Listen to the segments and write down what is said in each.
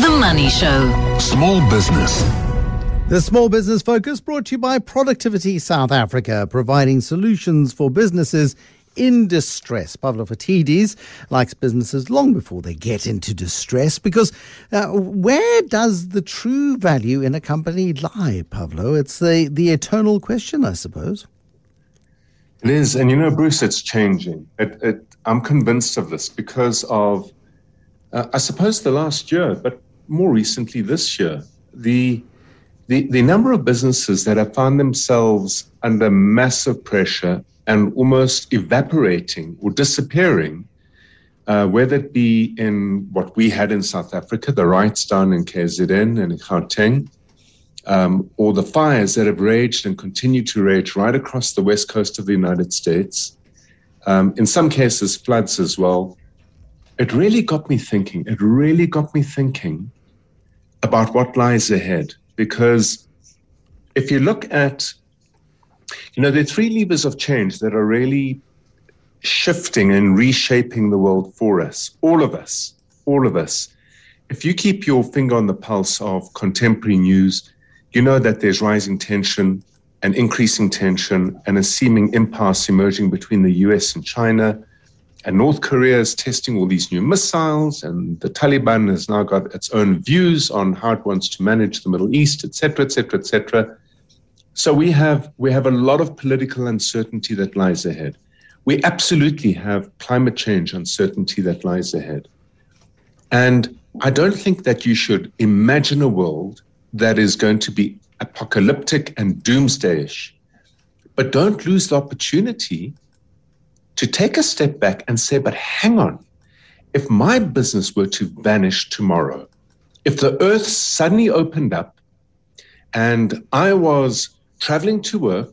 The Money Show. Small business. The Small Business Focus brought to you by Productivity South Africa, providing solutions for businesses in distress. Pavlo Phitidis likes businesses long before they get into distress because uh, where does the true value in a company lie, Pavlo? It's the, the eternal question, I suppose. It is. And you know, Bruce, it's changing. It, it, I'm convinced of this because of, uh, I suppose, the last year, but more recently this year, the the, the number of businesses that have found themselves under massive pressure and almost evaporating or disappearing, uh, whether it be in what we had in South Africa, the riots down in KZN and in Gauteng, um, or the fires that have raged and continue to rage right across the west coast of the United States, um, in some cases, floods as well. It really got me thinking. It really got me thinking about what lies ahead because if you look at, you know, are three levers of change that are really shifting and reshaping the world for us, all of us, all of us. If you keep your finger on the pulse of contemporary news, you know that there's rising tension and increasing tension and a seeming impasse emerging between the US and China and North Korea is testing all these new missiles, and the Taliban has now got its own views on how it wants to manage the Middle East, et cetera, et cetera, et cetera. So we have we have a lot of political uncertainty that lies ahead. We absolutely have climate change uncertainty that lies ahead. And I don't think that you should imagine a world that is going to be apocalyptic and doomsdayish. But don't lose the opportunity to take a step back and say, but hang on, if my business were to vanish tomorrow, if the earth suddenly opened up and I was traveling to work,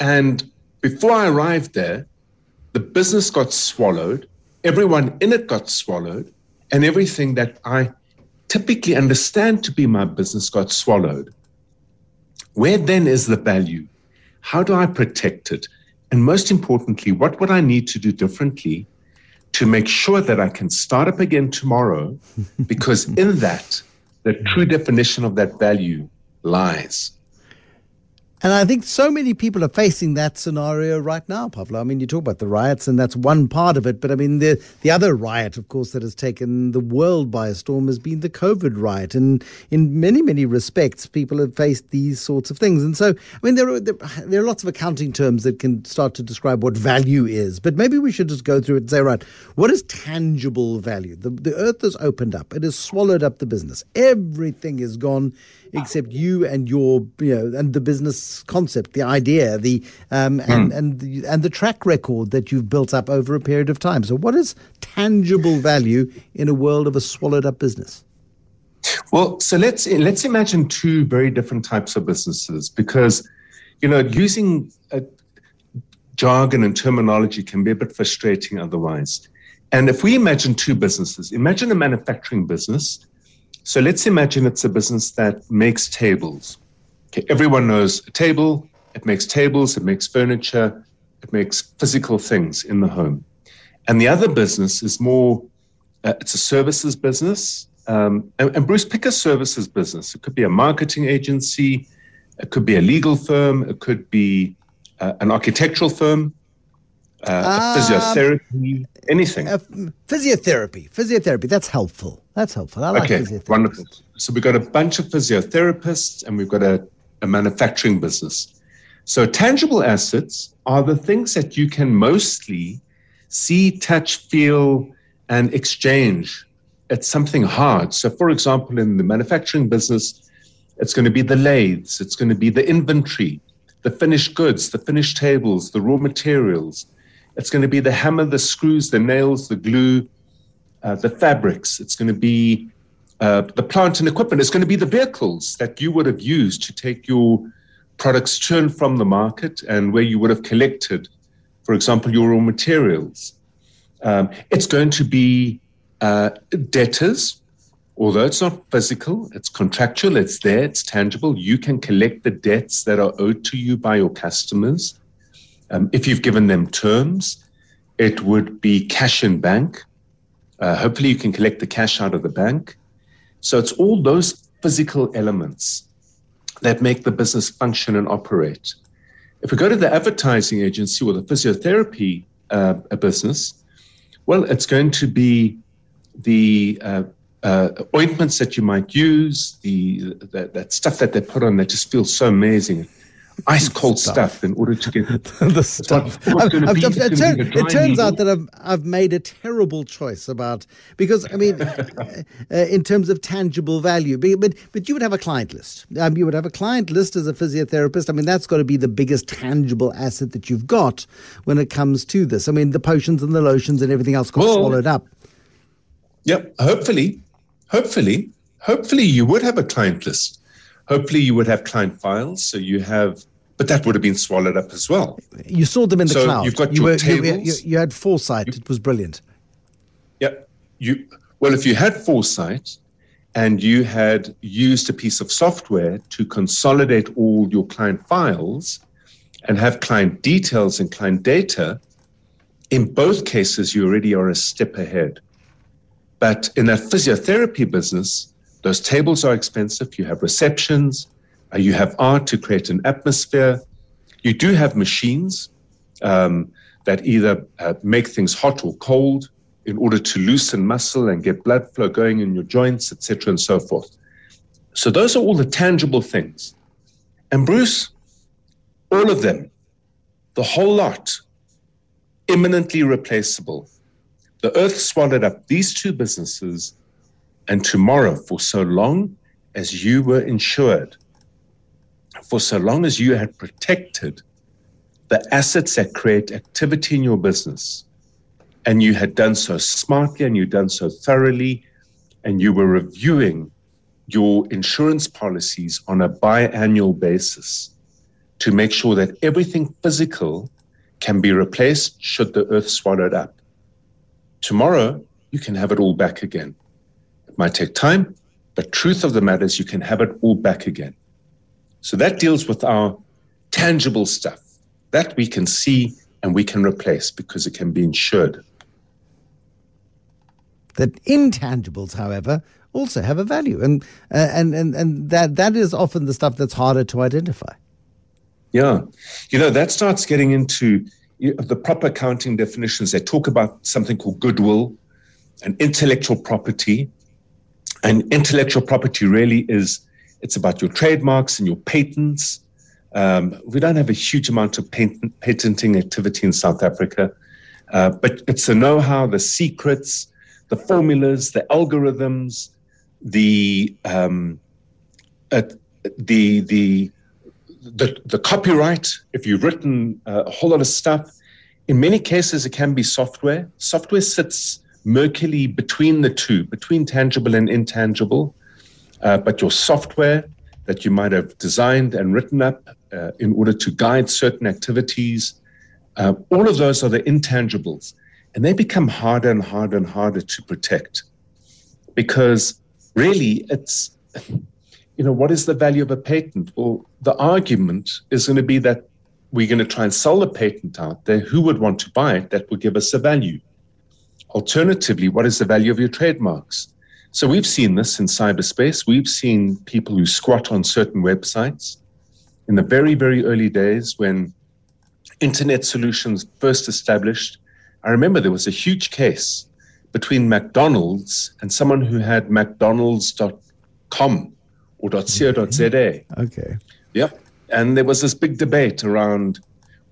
and before I arrived there, the business got swallowed, everyone in it got swallowed, and everything that I typically understand to be my business got swallowed. Where then is the value? How do I protect it? And most importantly, what would I need to do differently to make sure that I can start up again tomorrow? because in that, the true definition of that value lies. And I think so many people are facing that scenario right now, Pavlo. I mean, you talk about the riots, and that's one part of it. But I mean, the the other riot, of course, that has taken the world by storm has been the COVID riot. And in many, many respects, people have faced these sorts of things. And so, I mean, there are there, there are lots of accounting terms that can start to describe what value is. But maybe we should just go through it and say, right, what is tangible value? The the earth has opened up. It has swallowed up the business. Everything is gone except you and your you know and the business concept, the idea, the um, and mm. and the, and the track record that you've built up over a period of time. So, what is tangible value in a world of a swallowed up business? Well, so let's let's imagine two very different types of businesses because you know using jargon and terminology can be a bit frustrating otherwise. And if we imagine two businesses, imagine a manufacturing business so let's imagine it's a business that makes tables. Okay, everyone knows a table, it makes tables, it makes furniture, it makes physical things in the home. And the other business is more, uh, it's a services business. Um, and, and, Bruce, pick a services business. It could be a marketing agency, it could be a legal firm, it could be uh, an architectural firm, uh, um, physiotherapy, anything. Physiotherapy, physiotherapy. That's helpful. That's helpful. I like okay, wonderful. So we've got a bunch of physiotherapists, and we've got a, a manufacturing business. So tangible assets are the things that you can mostly see, touch, feel, and exchange. It's something hard. So, for example, in the manufacturing business, it's going to be the lathes, it's going to be the inventory, the finished goods, the finished tables, the raw materials, it's going to be the hammer, the screws, the nails, the glue, uh, the fabrics. It's going to be uh, the plant and equipment. It's going to be the vehicles that you would have used to take your products and from the market and where you would have collected, for example, your raw materials. Um, it's going to be uh, debtors, although it's not physical, it's contractual, it's there, it's tangible. You can collect the debts that are owed to you by your customers. Um, if you've given them terms, it would be cash in bank. Uh, hopefully, you can collect the cash out of the bank. So it's all those physical elements that make the business function and operate. If we go to the advertising agency or the physiotherapy uh, business, well, it's going to be the uh, uh, ointments that you might use, the that, that, stuff that they put on that just feels so amazing ice cold stuff. stuff. in order to get the stuff. it, turn, it turns out that I've I've made a terrible choice about because I mean, uh, in terms of tangible value, but but you would have a client list. Um, you would have a client list as a physiotherapist. I mean, that's got to be the biggest tangible asset that you've got when it comes to this. I mean, the potions and the lotions and everything else got well, swallowed up. Yep. Hopefully, hopefully, hopefully, you would have a client list. Hopefully, you would have client files. So you have but that would have been swallowed up as well. You saw them in the so cloud. You've got you your were, tables. You, you, had foresight. You, it was brilliant. Yeah. You well, if you had foresight and you had used a piece of software to consolidate all your client files and have client details and client data, in both cases you already are a step ahead. But in that physiotherapy business, those tables are expensive. You have receptions, uh, you have art to create an atmosphere. You do have machines um, that either uh, make things hot or cold in order to loosen muscle and get blood flow going in your joints, etc., and so forth. So those are all the tangible things. And Bruce, all of them, the whole lot, imminently replaceable. The earth swallowed up these two businesses, and tomorrow, for so long as you were insured, for so long as you had protected the assets that create activity in your business, and you had done so smartly and you'd done so thoroughly, and you were reviewing your insurance policies on a biannual basis to make sure that everything physical can be replaced should the earth swallow it up. Tomorrow, you can have it all back again. It might take time, but truth of the matter is you can have it all back again. So that deals with our tangible stuff that we can see and we can replace because it can be insured. That intangibles, however, also have a value, and uh, and and and that that is often the stuff that's harder to identify. Yeah, you know that starts getting into the proper accounting definitions. They talk about something called goodwill and intellectual property, and intellectual property really is it's about your trademarks and your patents. Um, we don't have a huge amount of patent, patenting activity in South Africa, uh, but it's the know how, the secrets, the formulas, the algorithms, the, um, uh, the, the, the, the copyright. If you've written uh, a whole lot of stuff, in many cases, it can be software. Software sits murkily between the two, between tangible and intangible uh, but your software that you might have designed and written up uh, in order to guide certain activities, uh, all of those are the intangibles. And they become harder and harder and harder to protect because really it's, you know, what is the value of a patent? Well, the argument is going to be that we're going to try and sell the patent out there. Who would want to buy it? That will give us a value. Alternatively, what is the value of your trademarks? So we've seen this in cyberspace. We've seen people who squat on certain websites. In the very, very early days when internet solutions first established, I remember there was a huge case between McDonald's and someone who had McDonald's.com or .co.za. Mm-hmm. Okay. Yep. And there was this big debate around,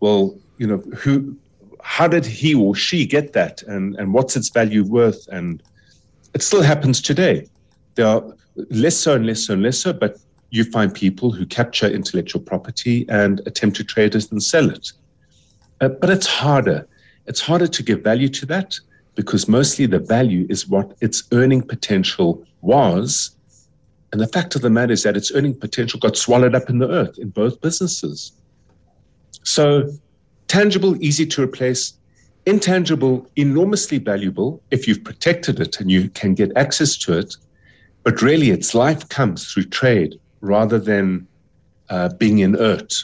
well, you know, who, how did he or she get that, and and what's its value worth, and it still happens today. There are lesser and lesser and lesser, but you find people who capture intellectual property and attempt to trade it and sell it. Uh, but it's harder. It's harder to give value to that because mostly the value is what its earning potential was. And the fact of the matter is that its earning potential got swallowed up in the earth in both businesses. So, tangible, easy to replace, intangible, enormously valuable if you've protected it and you can get access to it. But really, its life comes through trade rather than uh, being inert.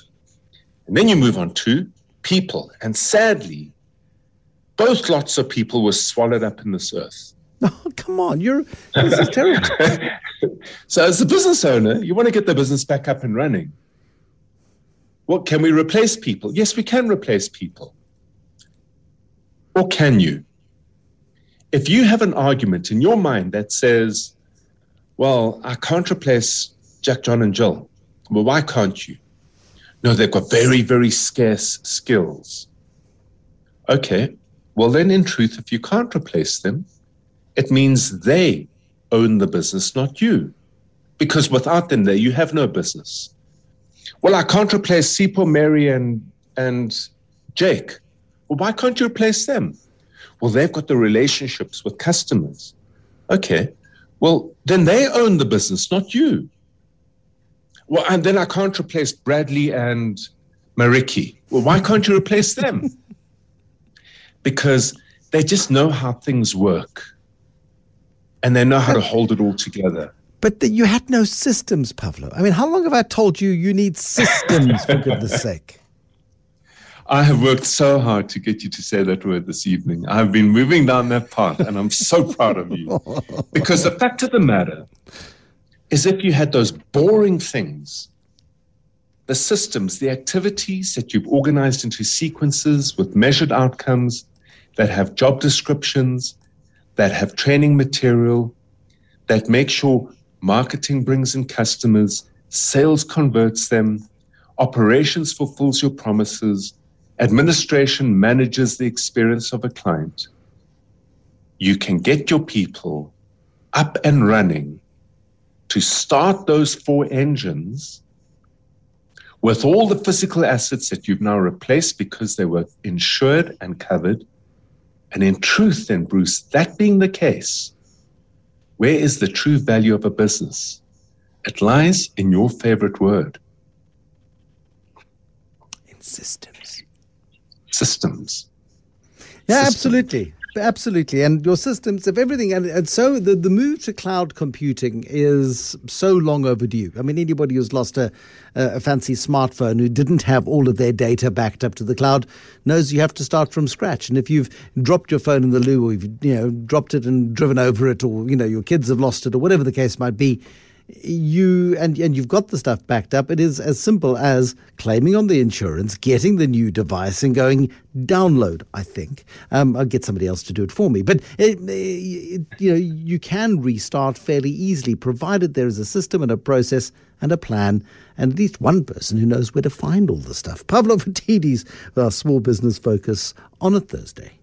And then you move on to people. And sadly, both lots of people were swallowed up in this earth. Oh, come on. You're, this is terrible. so, as a business owner, you want to get the business back up and running. What can we replace people? Yes, we can replace people. Or can you? If you have an argument in your mind that says, well, I can't replace Jack, John, and Jill. Well, why can't you? No, they've got very, very scarce skills. Okay, well, then in truth, if you can't replace them, it means they own the business, not you. Because without them there, you have no business. Well, I can't replace Sipho, Mary, and, and Jake. Well, why can't you replace them? Well, they've got the relationships with customers. Okay, well, then they own the business, not you. Well, and then I can't replace Bradley and Mariki. Well, why can't you replace them? because they just know how things work and they know how to hold it all together. But the, you had no systems, Pavlo. I mean, how long have I told you you need systems, for goodness sake? I have worked so hard to get you to say that word this evening. I've been moving down that path, and I'm so proud of you. Because the fact of the matter is, if you had those boring things, the systems, the activities that you've organized into sequences with measured outcomes that have job descriptions, that have training material, that make sure marketing brings in customers, sales converts them, operations fulfills your promises, administration manages the experience of a client. You can get your people up and running to start those four engines with all the physical assets that you've now replaced because they were insured and covered and in truth, then, Bruce, that being the case, where is the true value of a business? It lies in your favorite word in systems. Systems. Yeah, systems. absolutely. Absolutely. And your systems of everything. And, and so the, the move to cloud computing is so long overdue. I mean, anybody who's lost a, a fancy smartphone who didn't have all of their data backed up to the cloud knows you have to start from scratch. And if you've dropped your phone in the loo or you've, you know, dropped it and driven over it or, you know, your kids have lost it or whatever the case might be, you and and you've got the stuff backed up. It is as simple as claiming on the insurance, getting the new device, and going download. I think um, I'll get somebody else to do it for me, but it, it, you know you can restart fairly easily, provided there is a system and a process and a plan, and at least one person who knows where to find all the stuff. Pavlo with our small business focus on a Thursday.